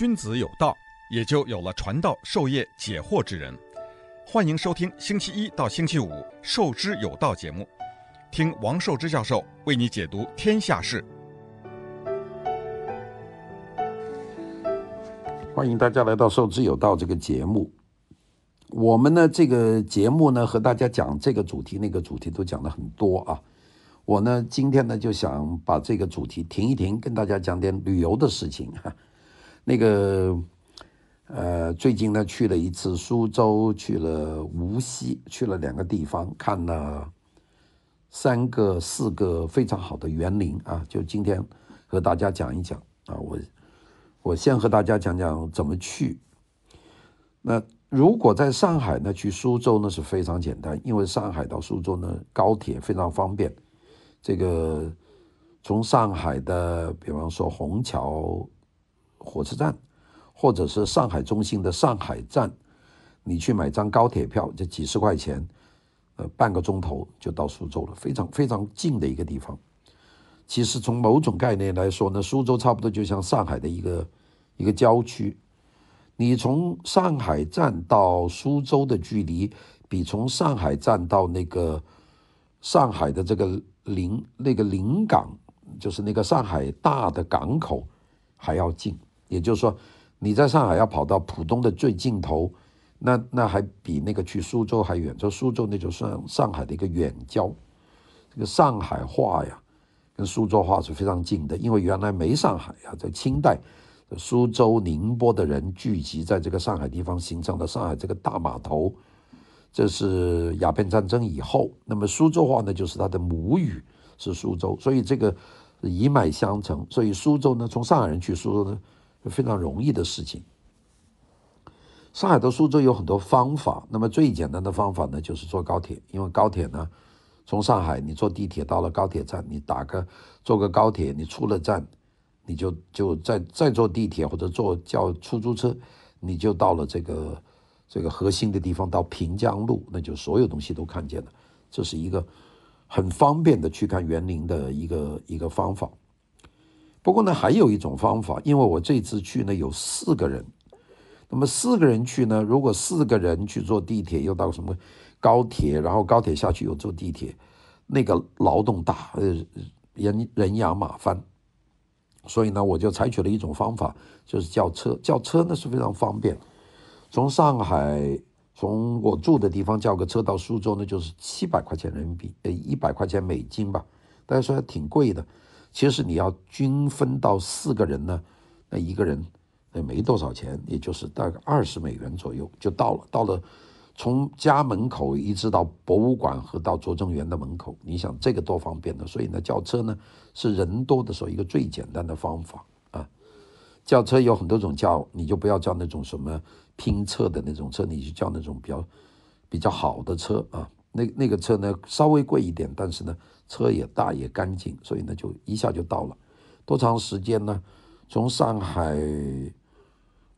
君子有道，也就有了传道授业解惑之人。欢迎收听星期一到星期五《授之有道》节目，听王寿之教授为你解读天下事。欢迎大家来到《授之有道》这个节目。我们呢，这个节目呢，和大家讲这个主题、那个主题都讲了很多啊。我呢，今天呢，就想把这个主题停一停，跟大家讲点旅游的事情哈。那个。呃，最近呢，去了一次苏州，去了无锡，去了两个地方，看了三个、四个非常好的园林啊。就今天和大家讲一讲啊，我我先和大家讲讲怎么去。那如果在上海呢，去苏州呢是非常简单，因为上海到苏州呢，高铁非常方便。这个从上海的，比方说虹桥火车站。或者是上海中心的上海站，你去买张高铁票，就几十块钱，呃，半个钟头就到苏州了，非常非常近的一个地方。其实从某种概念来说呢，苏州差不多就像上海的一个一个郊区。你从上海站到苏州的距离，比从上海站到那个上海的这个临那个临港，就是那个上海大的港口还要近。也就是说。你在上海要跑到浦东的最尽头，那那还比那个去苏州还远。就苏州那就算上海的一个远郊。这个上海话呀，跟苏州话是非常近的，因为原来没上海呀，在清代，苏州、宁波的人聚集在这个上海地方，形成了上海这个大码头。这是鸦片战争以后，那么苏州话呢，就是它的母语是苏州，所以这个一脉相承。所以苏州呢，从上海人去苏州呢。非常容易的事情。上海到苏州有很多方法，那么最简单的方法呢，就是坐高铁，因为高铁呢，从上海你坐地铁到了高铁站，你打个坐个高铁，你出了站，你就就再再坐地铁或者坐叫出租车，你就到了这个这个核心的地方，到平江路，那就所有东西都看见了，这是一个很方便的去看园林的一个一个方法。不过呢，还有一种方法，因为我这次去呢有四个人，那么四个人去呢，如果四个人去坐地铁，又到什么高铁，然后高铁下去又坐地铁，那个劳动大，呃，人人仰马翻，所以呢，我就采取了一种方法，就是叫车，叫车呢是非常方便，从上海，从我住的地方叫个车到苏州呢，就是七百块钱人民币，呃，一百块钱美金吧，大家说还挺贵的。其实你要均分到四个人呢，那一个人也没多少钱，也就是大概二十美元左右就到了。到了，从家门口一直到博物馆和到拙政园的门口，你想这个多方便呢？所以呢，叫车呢是人多的时候一个最简单的方法啊。叫车有很多种叫，你就不要叫那种什么拼车的那种车，你就叫那种比较比较好的车啊。那那个车呢稍微贵一点，但是呢。车也大也干净，所以呢就一下就到了。多长时间呢？从上海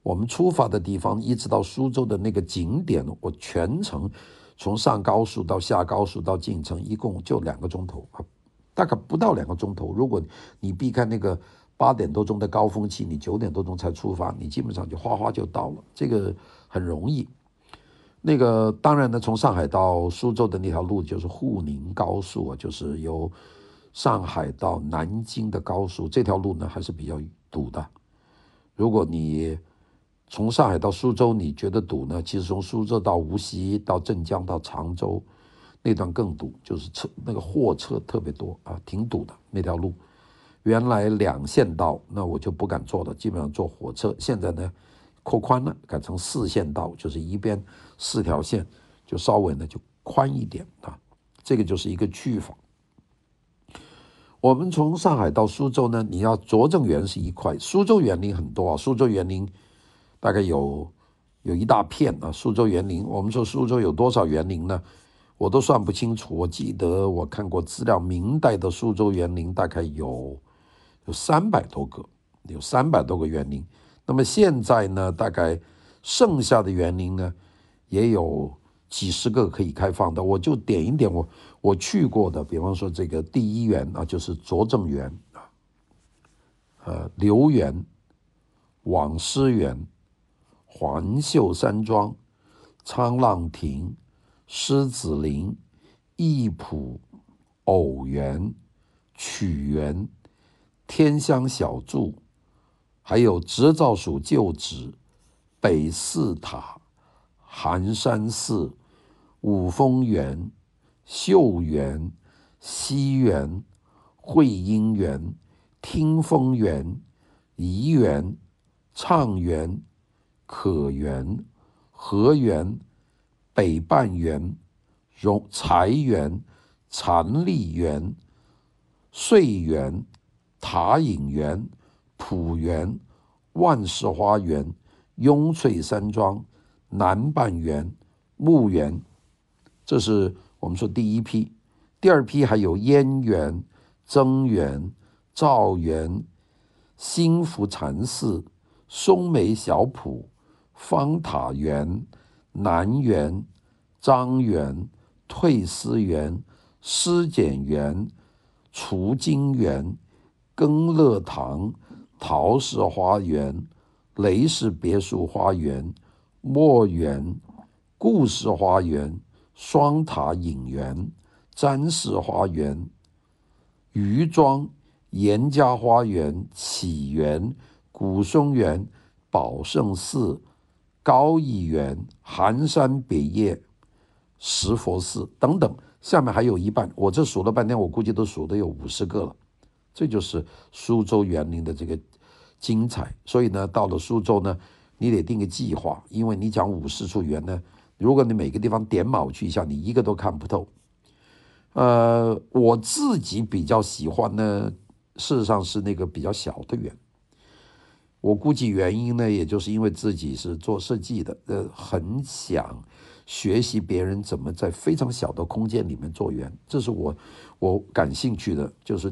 我们出发的地方一直到苏州的那个景点，我全程从上高速到下高速到进城，一共就两个钟头啊，大概不到两个钟头。如果你避开那个八点多钟的高峰期，你九点多钟才出发，你基本上就哗哗就到了，这个很容易。那个当然呢，从上海到苏州的那条路就是沪宁高速啊，就是由上海到南京的高速。这条路呢还是比较堵的。如果你从上海到苏州，你觉得堵呢？其实从苏州到无锡、到镇江、到常州那段更堵，就是车那个货车特别多啊，挺堵的那条路。原来两线道，那我就不敢坐了，基本上坐火车。现在呢？扩宽了，改成四线道，就是一边四条线，就稍微呢就宽一点啊。这个就是一个去法。我们从上海到苏州呢，你要拙政园是一块，苏州园林很多啊。苏州园林大概有有一大片啊。苏州园林，我们说苏州有多少园林呢？我都算不清楚。我记得我看过资料，明代的苏州园林大概有有三百多个，有三百多个园林。那么现在呢，大概剩下的园林呢，也有几十个可以开放的。我就点一点我我去过的，比方说这个第一园啊，就是拙政园啊，呃，留园、网师园、环秀山庄、沧浪亭、狮子林、艺圃、偶园、曲园、天香小筑，还有执照署旧址、北寺塔、寒山寺、五峰园、秀园、西园、会阴园、听风园、颐园、畅园、可园、河园、北半园、荣财园、禅丽园、穗园、塔影园、普园、万世花园、雍翠山庄、南半园、木园，这是我们说第一批。第二批还有燕园、增园、赵园、兴福禅寺、松梅小圃、方塔园、南园、张园、退思园、诗简园、除经园、耕乐堂、陶氏花园、雷氏别墅花园、墨园、故事花园、双塔影园、詹氏花园、余庄、严家花园、启园、古松园、宝胜寺、高义园、寒山别业、石佛寺等等。下面还有一半，我这数了半天，我估计都数得有五十个了。这就是苏州园林的这个精彩。所以呢，到了苏州呢，你得定个计划，因为你讲五十处园呢，如果你每个地方点卯去一下，你一个都看不透。呃，我自己比较喜欢呢，事实上是那个比较小的园。我估计原因呢，也就是因为自己是做设计的，呃，很想。学习别人怎么在非常小的空间里面做园，这是我我感兴趣的。就是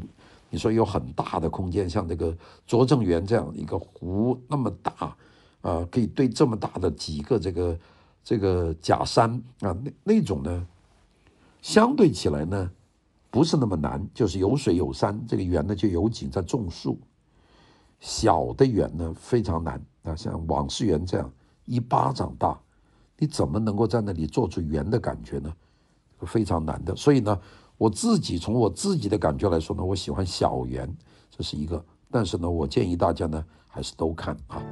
你说有很大的空间，像这个拙政园这样一个湖那么大，啊、可以堆这么大的几个这个这个假山啊，那那种呢，相对起来呢不是那么难，就是有水有山，这个园呢就有景在种树。小的园呢非常难啊，像网师园这样一巴掌大。你怎么能够在那里做出园的感觉呢？非常难的。所以呢，我自己从我自己的感觉来说呢，我喜欢小圆，这是一个。但是呢，我建议大家呢，还是都看啊。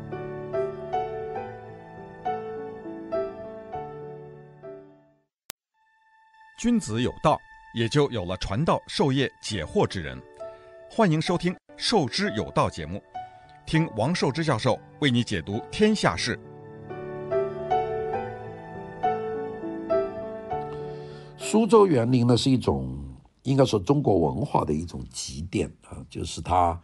君子有道，也就有了传道授业解惑之人。欢迎收听《授之有道》节目，听王寿之教授为你解读天下事。苏州园林呢是一种，应该说中国文化的一种积淀啊，就是它，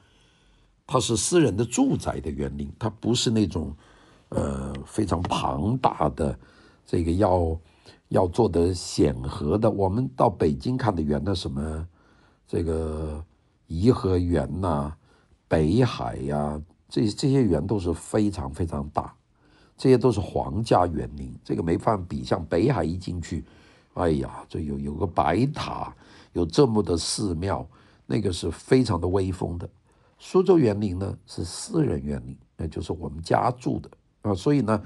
它是私人的住宅的园林，它不是那种，呃，非常庞大的，这个要要做的显赫的。我们到北京看的园呢，什么这个颐和园呐、北海呀、这这些园都是非常非常大，这些都是皇家园林，这个没法比。像北海一进去。哎呀，这有有个白塔，有这么的寺庙，那个是非常的威风的。苏州园林呢是私人园林，那就是我们家住的啊。所以呢，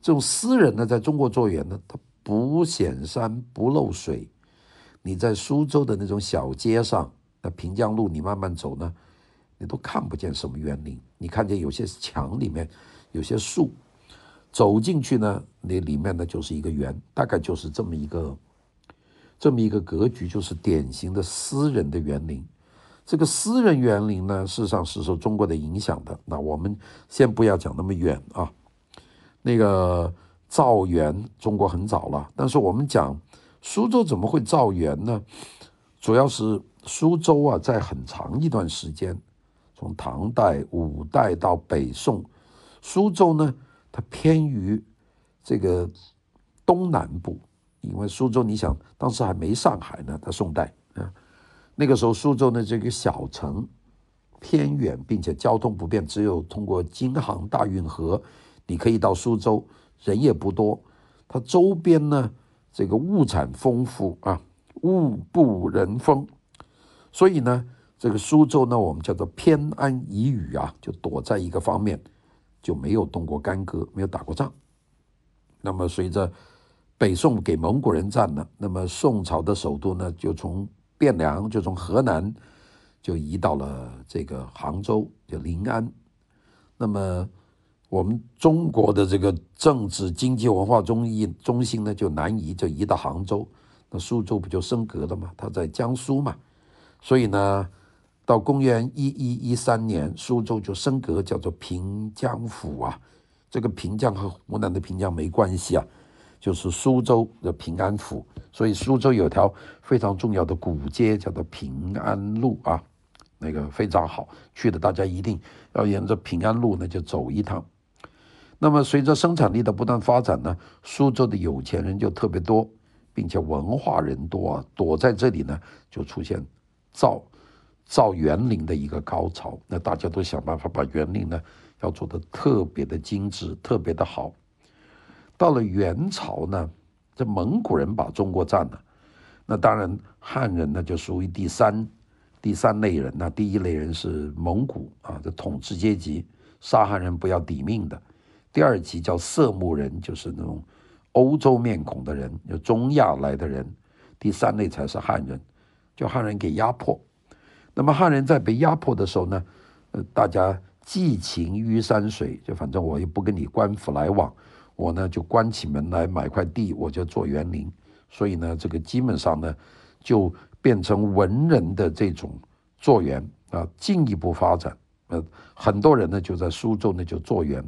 这种私人呢，在中国做园呢，它不显山不漏水。你在苏州的那种小街上，那平江路，你慢慢走呢，你都看不见什么园林。你看见有些墙里面有些树。走进去呢，那里面呢就是一个园，大概就是这么一个，这么一个格局，就是典型的私人的园林。这个私人园林呢，事实上是受中国的影响的。那我们先不要讲那么远啊。那个造园，中国很早了，但是我们讲苏州怎么会造园呢？主要是苏州啊，在很长一段时间，从唐代、五代到北宋，苏州呢。它偏于这个东南部，因为苏州，你想当时还没上海呢，在宋代啊，那个时候苏州呢这个小城偏远，并且交通不便，只有通过京杭大运河，你可以到苏州，人也不多。它周边呢这个物产丰富啊，物不人丰，所以呢这个苏州呢我们叫做偏安一隅啊，就躲在一个方面。就没有动过干戈，没有打过仗。那么随着北宋给蒙古人占了，那么宋朝的首都呢，就从汴梁，就从河南，就移到了这个杭州，就临安。那么我们中国的这个政治、经济、文化中心中心呢，就南移，就移到杭州。那苏州不就升格了吗？它在江苏嘛，所以呢，到公元一一一三年，苏州就升格，叫做平江府啊。这个平江和湖南的平江没关系啊，就是苏州的平安府。所以苏州有条非常重要的古街，叫做平安路啊，那个非常好，去的大家一定要沿着平安路呢就走一趟。那么随着生产力的不断发展呢，苏州的有钱人就特别多。并且文化人多啊，躲在这里呢，就出现造造园林的一个高潮。那大家都想办法把园林呢，要做得特别的精致，特别的好。到了元朝呢，这蒙古人把中国占了，那当然汉人呢就属于第三第三类人。那第一类人是蒙古啊，这统治阶级，杀汉人不要抵命的。第二级叫色目人，就是那种。欧洲面孔的人，就中亚来的人，第三类才是汉人，就汉人给压迫。那么汉人在被压迫的时候呢，呃，大家寄情于山水，就反正我也不跟你官府来往，我呢就关起门来买块地，我就做园林。所以呢，这个基本上呢，就变成文人的这种做园啊，进一步发展。呃，很多人呢就在苏州呢就做园。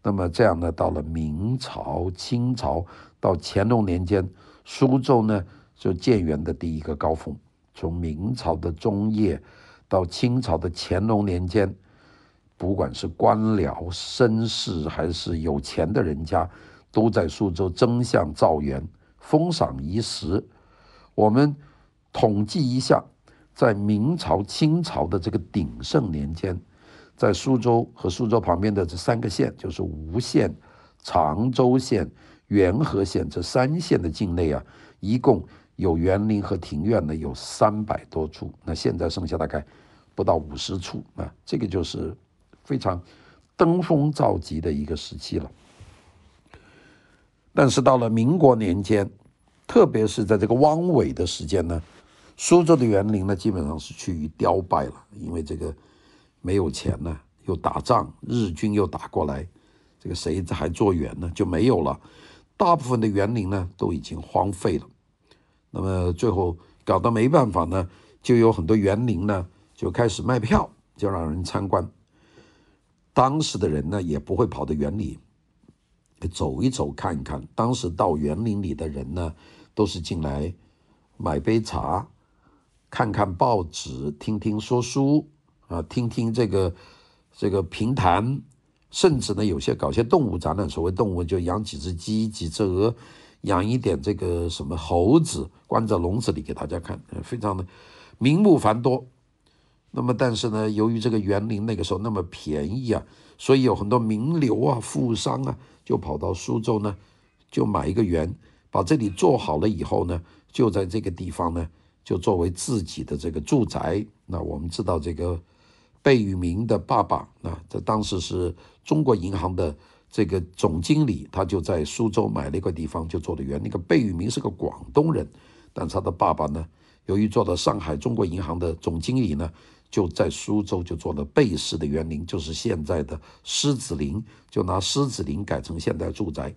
那么这样呢，到了明朝、清朝，到乾隆年间，苏州呢就建园的第一个高峰。从明朝的中叶到清朝的乾隆年间，不管是官僚、绅士还是有钱的人家，都在苏州争相造园，风赏一时。我们统计一下，在明朝、清朝的这个鼎盛年间。在苏州和苏州旁边的这三个县，就是吴县、常州县、元和县这三县的境内啊，一共有园林和庭院呢，有三百多处。那现在剩下大概不到五十处啊，这个就是非常登峰造极的一个时期了。但是到了民国年间，特别是在这个汪伪的时间呢，苏州的园林呢，基本上是趋于凋败了，因为这个。没有钱呢，又打仗，日军又打过来，这个谁还做园呢？就没有了。大部分的园林呢都已经荒废了。那么最后搞得没办法呢，就有很多园林呢就开始卖票，就让人参观。当时的人呢也不会跑到园里走一走看一看。当时到园林里的人呢，都是进来买杯茶，看看报纸，听听说书。啊，听听这个这个评弹，甚至呢，有些搞些动物展览，所谓动物就养几只鸡、几只鹅，养一点这个什么猴子，关在笼子里给大家看，非常的名目繁多。那么，但是呢，由于这个园林那个时候那么便宜啊，所以有很多名流啊、富商啊，就跑到苏州呢，就买一个园，把这里做好了以后呢，就在这个地方呢，就作为自己的这个住宅。那我们知道这个。贝聿铭的爸爸啊，这当时是中国银行的这个总经理，他就在苏州买了一个地方，就做的园。那个贝聿铭是个广东人，但是他的爸爸呢，由于做到上海中国银行的总经理呢，就在苏州就做了贝氏的园林，就是现在的狮子林，就拿狮子林改成现代住宅。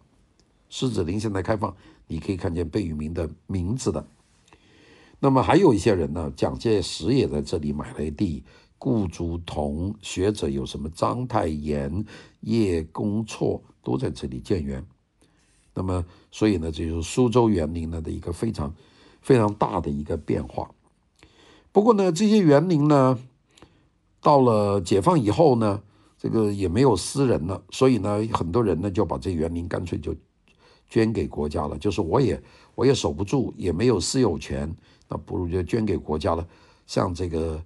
狮子林现在开放，你可以看见贝聿铭的名字的。那么还有一些人呢，蒋介石也在这里买了地。顾祝同学者有什么？章太炎、叶恭绰都在这里建园。那么，所以呢，这就是苏州园林呢的一个非常非常大的一个变化。不过呢，这些园林呢，到了解放以后呢，这个也没有私人了，所以呢，很多人呢就把这园林干脆就捐给国家了。就是我也我也守不住，也没有私有权，那不如就捐给国家了。像这个。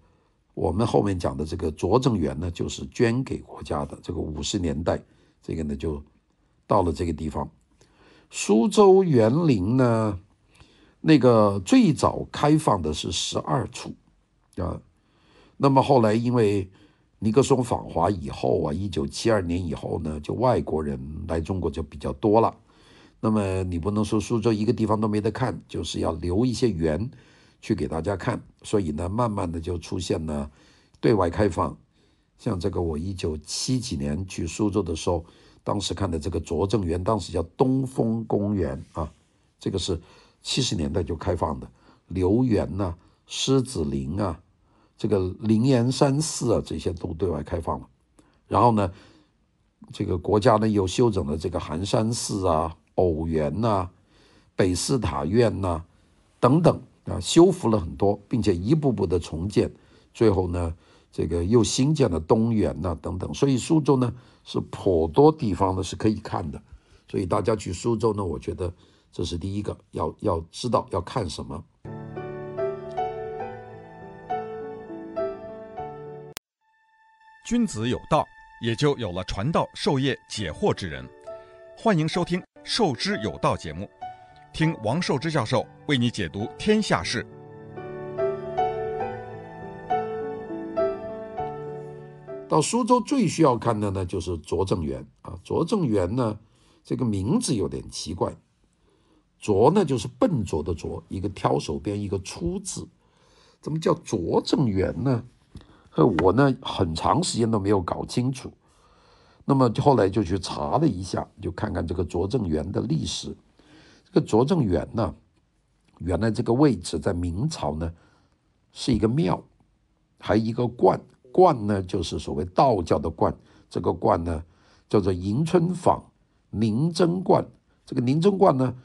我们后面讲的这个拙政园呢，就是捐给国家的。这个五十年代，这个呢就到了这个地方。苏州园林呢，那个最早开放的是十二处啊，那么后来因为尼克松访华以后啊，一九七二年以后呢，就外国人来中国就比较多了。那么你不能说苏州一个地方都没得看，就是要留一些缘去给大家看。所以呢，慢慢的就出现了对外开放。像这个，我一九七几年去苏州的时候，当时看的这个拙政园，当时叫东风公园啊，这个是七十年代就开放的。留园呐、狮子林啊。这个灵岩山寺啊，这些都对外开放了。然后呢，这个国家呢又修整了这个寒山寺啊、藕园呐、北寺塔院呐、等等啊，修复了很多，并且一步步的重建。最后呢，这个又新建了东园呐等等。所以苏州呢是颇多地方呢是可以看的。所以大家去苏州呢，我觉得这是第一个要要知道要看什么。君子有道，也就有了传道授业解惑之人。欢迎收听《授之有道》节目，听王寿之教授为你解读天下事。到苏州最需要看的呢，就是拙政园啊。拙政园呢，这个名字有点奇怪，拙呢就是笨拙的拙，一个挑手边一个出字，怎么叫拙政园呢？我呢，很长时间都没有搞清楚，那么后来就去查了一下，就看看这个拙政园的历史。这个拙政园呢，原来这个位置在明朝呢是一个庙，还一个观，观呢就是所谓道教的观，这个观呢叫做迎春坊宁真观。这个宁真观呢，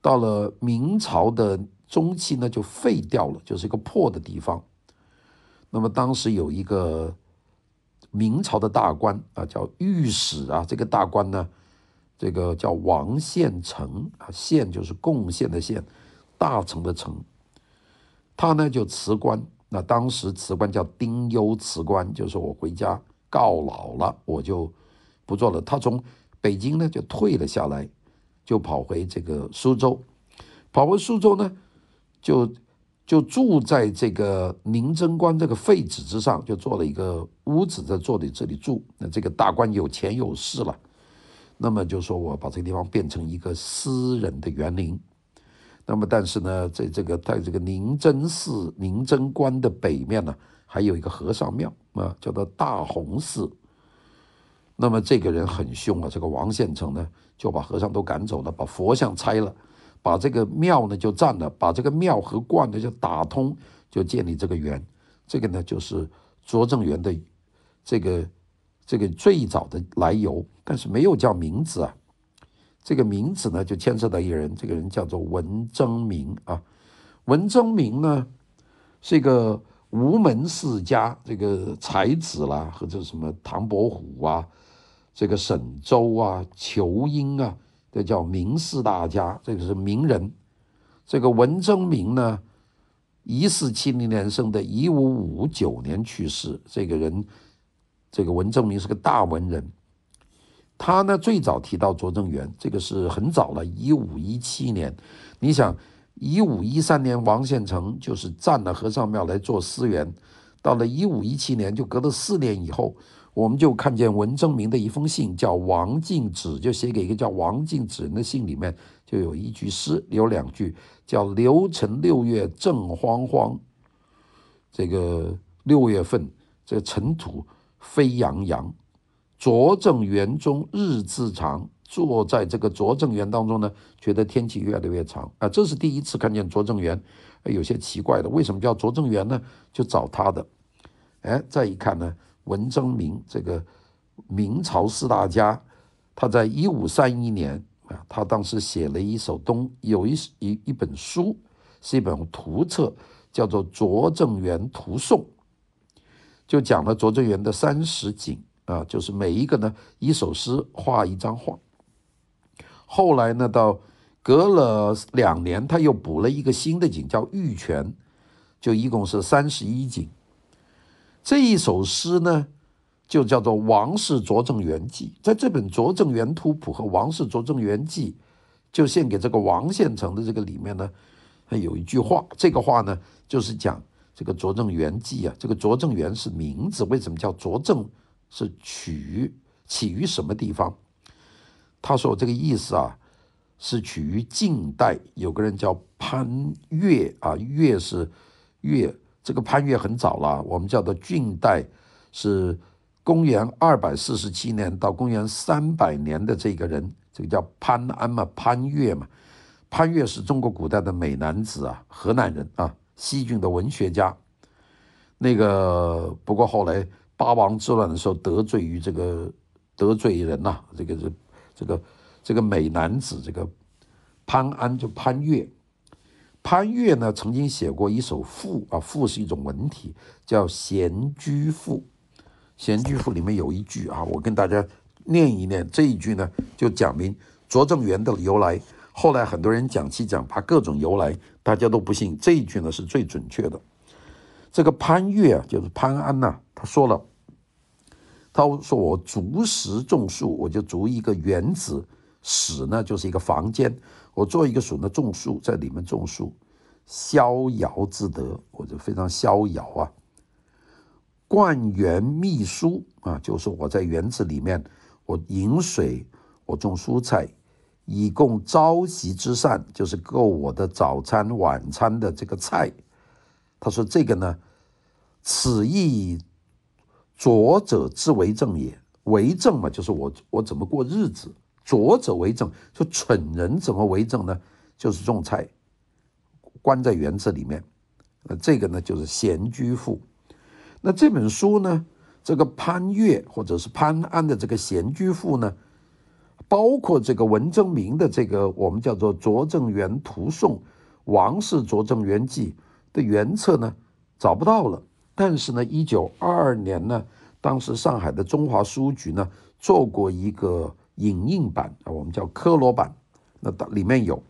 到了明朝的中期呢就废掉了，就是一个破的地方。那么当时有一个明朝的大官啊，叫御史啊，这个大官呢，这个叫王献成啊，献就是贡献的献，大臣的臣。他呢就辞官，那当时辞官叫丁忧辞官，就是我回家告老了，我就不做了。他从北京呢就退了下来，就跑回这个苏州，跑回苏州呢就。就住在这个宁真观这个废址之上，就做了一个屋子，在坐在这里住。那这个大官有钱有势了，那么就说我把这个地方变成一个私人的园林。那么但是呢，在这个在这个宁真寺宁真观的北面呢，还有一个和尚庙啊，叫做大红寺。那么这个人很凶啊，这个王献成呢，就把和尚都赶走了，把佛像拆了。把这个庙呢就占了，把这个庙和观呢就打通，就建立这个园。这个呢就是拙政园的这个这个最早的来由，但是没有叫名字啊。这个名字呢就牵涉到一个人，这个人叫做文征明啊。文征明呢是一个吴门世家这个才子啦，或者什么唐伯虎啊，这个沈周啊，仇英啊。这叫名士大家，这个是名人。这个文征明呢，一四七零年生的，一五五九年去世。这个人，这个文征明是个大文人。他呢，最早提到拙政园，这个是很早了，一五一七年。你想，一五一三年王献成就是占了和尚庙来做私园，到了一五一七年，就隔了四年以后。我们就看见文征明的一封信，叫王敬止，就写给一个叫王敬止人的信，里面就有一句诗，有两句，叫“流程六月正慌慌”，这个六月份，这个尘土飞扬扬，拙政园中日自长，坐在这个拙政园当中呢，觉得天气越来越长啊，这是第一次看见拙政园，有些奇怪的，为什么叫拙政园呢？就找他的，哎，再一看呢。文征明这个明朝四大家，他在一五三一年啊，他当时写了一首东有一一一本书，是一本图册，叫做《拙政园图颂》，就讲了拙政园的三十景啊，就是每一个呢一首诗画一张画。后来呢，到隔了两年，他又补了一个新的景，叫玉泉，就一共是三十一景。这一首诗呢，就叫做《王氏拙政园记》。在这本《拙政园图谱》和《王氏拙政园记》，就献给这个王献成的这个里面呢，还有一句话。这个话呢，就是讲这个拙政园记啊，这个拙政园是名字，为什么叫拙政？是取起于什么地方？他说这个意思啊，是取于晋代，有个人叫潘岳啊，岳是岳，这个潘岳很早了，我们叫做晋代，是公元二百四十七年到公元三百年的这个人，这个叫潘安嘛，潘岳嘛，潘岳是中国古代的美男子啊，河南人啊。西晋的文学家，那个不过后来八王之乱的时候得罪于这个得罪人呐、这个这这个这个美男子，这个潘安就潘岳，潘岳呢曾经写过一首赋啊，赋是一种文体，叫《闲居赋》。《闲居赋》里面有一句啊，我跟大家念一念，这一句呢就讲明拙政园的由来。后来很多人讲七讲八各种由来，大家都不信这一句呢是最准确的。这个潘岳啊，就是潘安呐、他说了，他说我竹室种树，我就筑一个园子，室呢就是一个房间，我做一个所呢种树，在里面种树，逍遥自得，我就非常逍遥啊。灌园秘蔬啊，就是我在园子里面，我饮水，我种蔬菜。以供朝夕之膳，就是够我的早餐、晚餐的这个菜。他说：“这个呢，此亦拙者之为政也。为政嘛，就是我我怎么过日子。拙者为政，就蠢人怎么为政呢？就是种菜，关在园子里面。那这个呢，就是闲居赋。那这本书呢，这个潘岳或者是潘安的这个闲居赋呢？”包括这个文征明的这个我们叫做《拙政园图颂》，《王氏拙政园记》的原册呢找不到了，但是呢，一九二二年呢，当时上海的中华书局呢做过一个影印版啊，我们叫科罗版，那里面有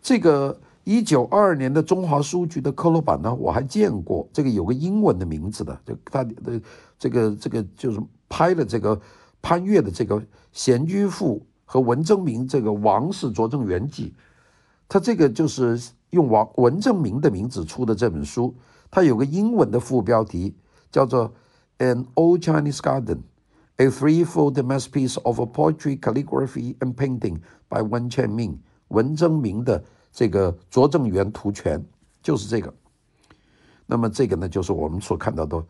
这个一九二二年的中华书局的科罗版呢，我还见过这个有个英文的名字的，就他的这个这个就是拍了这个。潘岳的这个《闲居赋》和文征明这个《王氏拙政园记》，他这个就是用王文征明的名字出的这本书，它有个英文的副标题叫做《An Old Chinese Garden: A Threefold Masterpiece of Poetry, Calligraphy and Painting by Wen Chunming》文征明的这个《拙政园图全》就是这个。那么这个呢，就是我们所看到的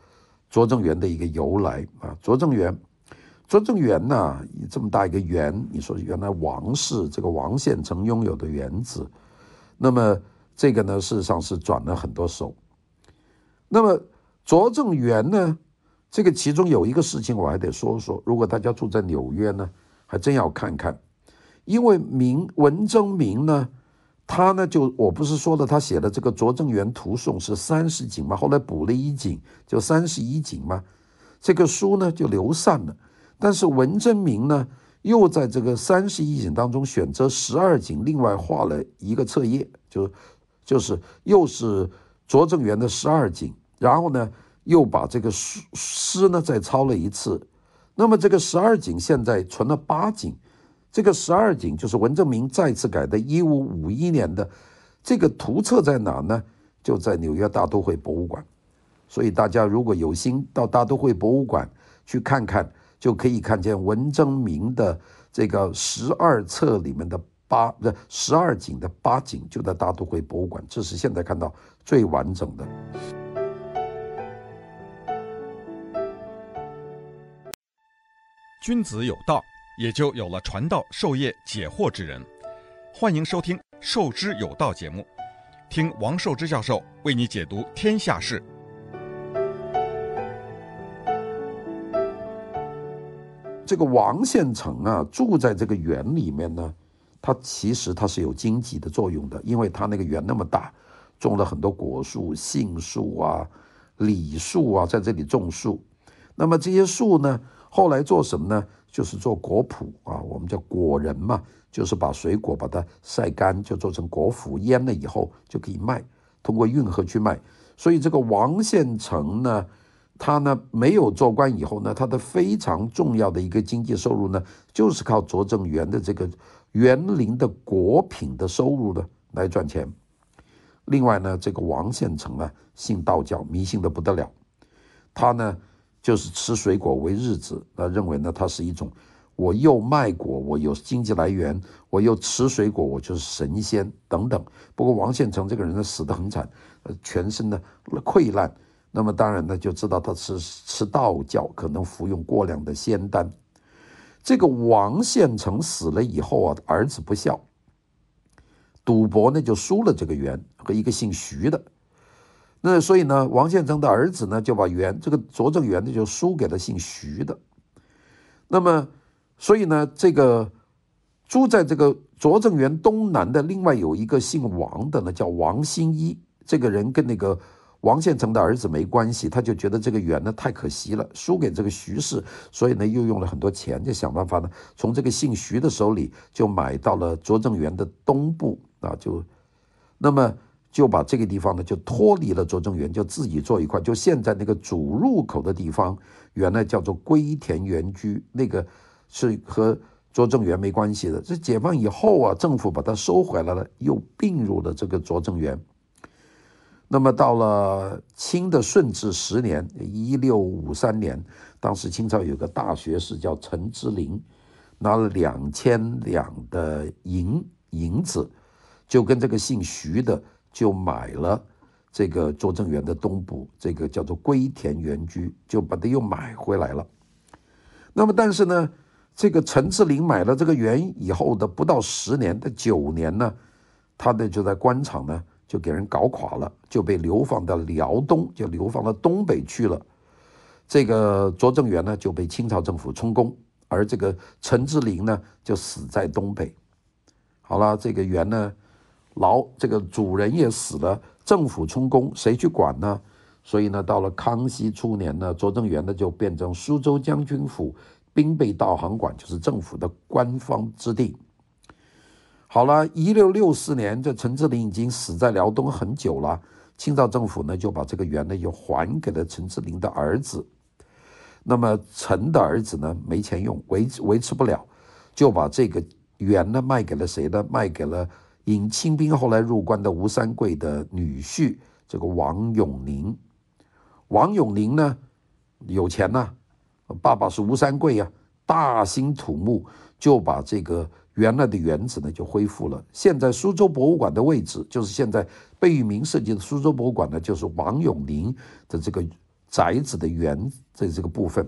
拙政园的一个由来啊，拙政园。拙政园呢，这么大一个园，你说原来王氏这个王献成拥有的园子，那么这个呢，事实上是转了很多手。那么拙政园呢，这个其中有一个事情我还得说说，如果大家住在纽约呢，还真要看看，因为明文征明呢，他呢就我不是说了，他写的这个《拙政园图颂》是三十景嘛，后来补了一景，就三十一景嘛，这个书呢就流散了。但是文征明呢，又在这个三十一景当中选择十二景，另外画了一个册页，就就是又是拙政园的十二景，然后呢，又把这个诗诗呢再抄了一次。那么这个十二景现在存了八景，这个十二景就是文征明再次改的，一五五一年的这个图册在哪呢？就在纽约大都会博物馆。所以大家如果有心到大都会博物馆去看看。就可以看见文征明的这个十二册里面的八，不，十二景的八景，就在大都会博物馆，这是现在看到最完整的。君子有道，也就有了传道授业解惑之人。欢迎收听《授之有道》节目，听王寿之教授为你解读天下事。这个王献成啊，住在这个园里面呢，他其实他是有经济的作用的，因为他那个园那么大，种了很多果树、杏树啊、李树啊，在这里种树。那么这些树呢，后来做什么呢？就是做果脯啊，我们叫果仁嘛，就是把水果把它晒干，就做成果脯，腌了以后就可以卖，通过运河去卖。所以这个王献成呢。他呢，没有做官以后呢，他的非常重要的一个经济收入呢，就是靠拙政园的这个园林的果品的收入呢来赚钱。另外呢，这个王献成啊，信道教，迷信的不得了。他呢，就是吃水果为日子，那认为呢，他是一种，我又卖果，我有经济来源，我又吃水果，我就是神仙等等。不过王献成这个人呢，死得很惨，呃，全身呢溃烂。那么当然呢，就知道他是吃道教，可能服用过量的仙丹。这个王献成死了以后啊，儿子不孝，赌博呢就输了这个元和一个姓徐的。那所以呢，王献成的儿子呢就把元这个拙政元呢就输给了姓徐的。那么，所以呢，这个住在这个拙政元东南的另外有一个姓王的呢，叫王新一，这个人跟那个。王献成的儿子没关系，他就觉得这个元呢太可惜了，输给这个徐氏，所以呢又用了很多钱，就想办法呢从这个姓徐的手里就买到了拙政园的东部啊，就那么就把这个地方呢就脱离了拙政园，就自己做一块，就现在那个主入口的地方，原来叫做归田园居，那个是和拙政园没关系的。这解放以后啊，政府把它收回来了，又并入了这个拙政园。那么到了清的顺治十年，一六五三年，当时清朝有个大学士叫陈之龄，拿了两千两的银银子，就跟这个姓徐的就买了这个拙政园的东部，这个叫做归田园居，就把它又买回来了。那么但是呢，这个陈志林买了这个园以后的不到十年的九年呢，他的就在官场呢。就给人搞垮了，就被流放到辽东，就流放到东北去了。这个拙政园呢就被清朝政府充公，而这个陈志林呢就死在东北。好了，这个园呢老这个主人也死了，政府充公，谁去管呢？所以呢，到了康熙初年呢，拙政园呢就变成苏州将军府兵备道行馆，就是政府的官方之地。好了，一六六四年，这陈志林已经死在辽东很久了。清朝政府呢，就把这个园呢又还给了陈志林的儿子。那么陈的儿子呢，没钱用，维维持不了，就把这个园呢卖给了谁呢？卖给了引清兵后来入关的吴三桂的女婿，这个王永宁。王永宁呢，有钱呐、爸爸是吴三桂呀、啊，大兴土木，就把这个。原来的园子呢就恢复了。现在苏州博物馆的位置，就是现在贝聿铭设计的苏州博物馆呢，就是王永宁的这个宅子的园这这个部分。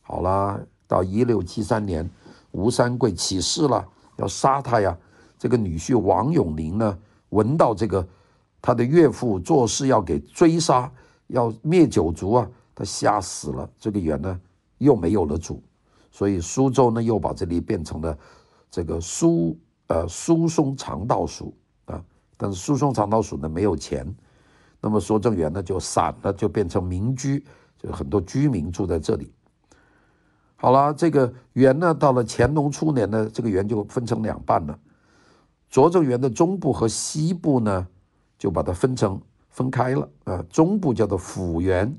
好了，到一六七三年，吴三桂起事了，要杀他呀。这个女婿王永宁呢，闻到这个他的岳父做事要给追杀，要灭九族啊，他吓死了。这个园呢又没有了主，所以苏州呢又把这里变成了。这个苏呃苏松长道署啊，但是苏松长道署呢没有钱，那么拙政园呢就散了，就变成民居，就是很多居民住在这里。好了，这个园呢到了乾隆初年呢，这个园就分成两半了。拙政园的中部和西部呢，就把它分成分开了啊，中部叫做府园，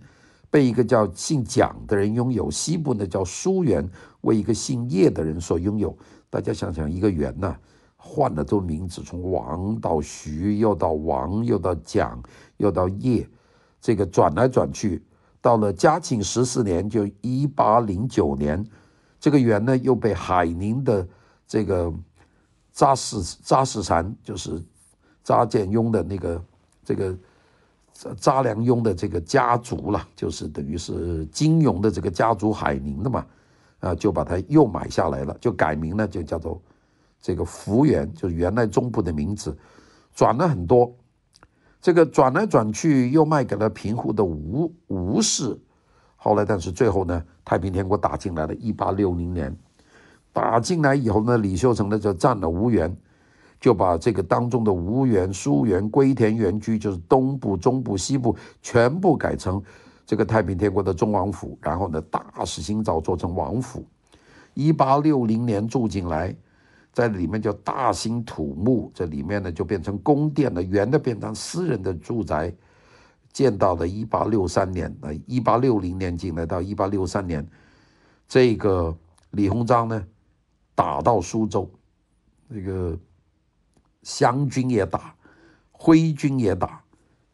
被一个叫姓蒋的人拥有；西部呢叫书园，为一个姓叶的人所拥有。大家想想，一个园呐，换了都名字，从王到徐，又到王，又到蒋，又到叶，这个转来转去，到了嘉庆十四年，就一八零九年，这个园呢又被海宁的这个扎士扎士禅，就是扎建庸的那个这个扎良雍的这个家族了，就是等于是金庸的这个家族海宁的嘛。啊，就把它又买下来了，就改名呢，就叫做这个福源，就是原来中部的名字，转了很多，这个转来转去又卖给了平户的吴吴氏，后来但是最后呢，太平天国打进来了，一八六零年打进来以后呢，李秀成呢就占了吴园，就把这个当中的吴园、书园、归田园居，就是东部、中部、西部全部改成。这个太平天国的忠王府，然后呢，大肆新造，做成王府。一八六零年住进来，在里面就大兴土木，这里面呢就变成宫殿了，原的变成私人的住宅。建到了一八六三年，呃，一八六零年进来到一八六三年，这个李鸿章呢，打到苏州，这个湘军也打，徽军也打，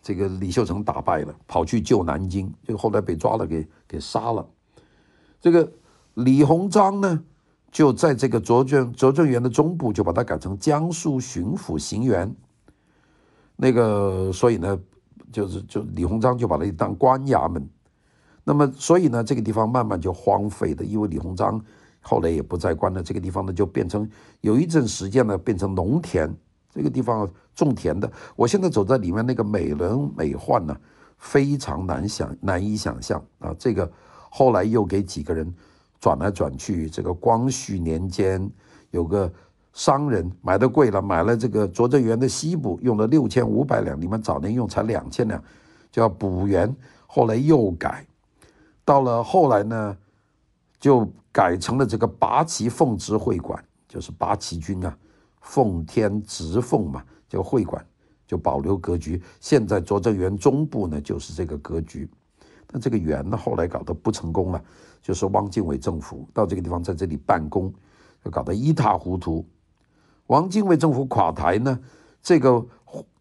这个李秀成打败了，跑去救南京，就后来被抓了，给给杀了。这个李鸿章呢，就在这个拙政拙政园的中部，就把它改成江苏巡抚行辕。那个，所以呢，就是就李鸿章就把它当官衙门。那么，所以呢，这个地方慢慢就荒废的，因为李鸿章后来也不再关了，这个地方呢就变成有一阵时间呢变成农田。这个地方种田的，我现在走在里面，那个美轮美奂呢，非常难想难以想象啊。这个后来又给几个人转来转去。这个光绪年间，有个商人买的贵了，买了这个拙政园的西部，用了六千五百两，你们早年用才两千两，叫补园。后来又改，到了后来呢，就改成了这个八旗奉旨会馆，就是八旗军啊。奉天直奉嘛，叫会馆，就保留格局。现在拙政园中部呢，就是这个格局。但这个园呢，后来搞得不成功了，就是汪精卫政府到这个地方在这里办公，就搞得一塌糊涂。汪精卫政府垮台呢，这个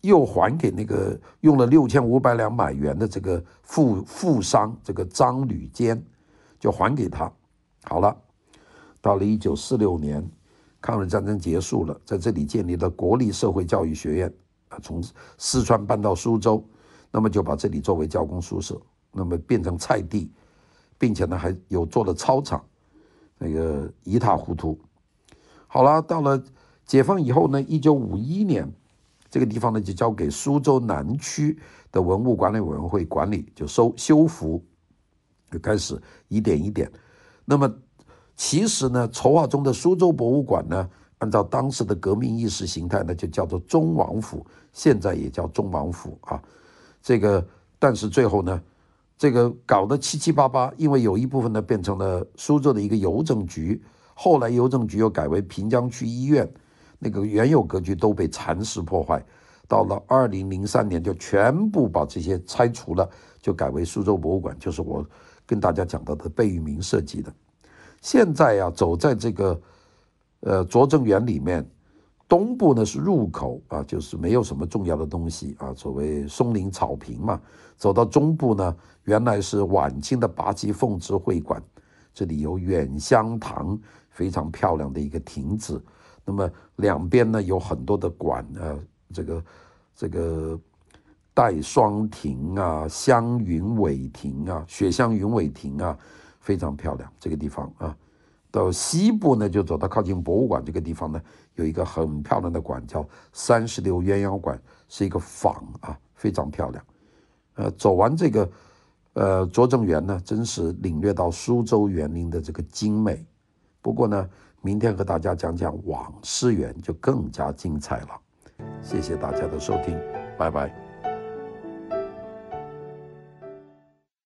又还给那个用了六千五百两买园的这个富富商，这个张吕坚，就还给他。好了，到了一九四六年。抗日战争结束了，在这里建立了国立社会教育学院，啊，从四川搬到苏州，那么就把这里作为教工宿舍，那么变成菜地，并且呢还有做了操场，那个一塌糊涂。好了，到了解放以后呢，一九五一年，这个地方呢就交给苏州南区的文物管理委员会管理，就收修复，就开始一点一点，那么。其实呢，筹划中的苏州博物馆呢，按照当时的革命意识形态呢，就叫做忠王府，现在也叫忠王府啊。这个，但是最后呢，这个搞得七七八八，因为有一部分呢变成了苏州的一个邮政局，后来邮政局又改为平江区医院，那个原有格局都被蚕食破坏。到了二零零三年，就全部把这些拆除了，就改为苏州博物馆，就是我跟大家讲到的贝聿铭设计的。现在呀，走在这个，呃，拙政园里面，东部呢是入口啊，就是没有什么重要的东西啊，所谓松林草坪嘛。走到中部呢，原来是晚清的八旗奉旨会馆，这里有远香堂，非常漂亮的一个亭子。那么两边呢有很多的馆啊，这个这个黛霜亭啊，香云纬亭啊，雪香云纬亭啊。非常漂亮，这个地方啊，到西部呢，就走到靠近博物馆这个地方呢，有一个很漂亮的馆，叫三十六鸳鸯馆，是一个坊啊，非常漂亮。呃，走完这个呃拙政园呢，真是领略到苏州园林的这个精美。不过呢，明天和大家讲讲网师园就更加精彩了。谢谢大家的收听，拜拜。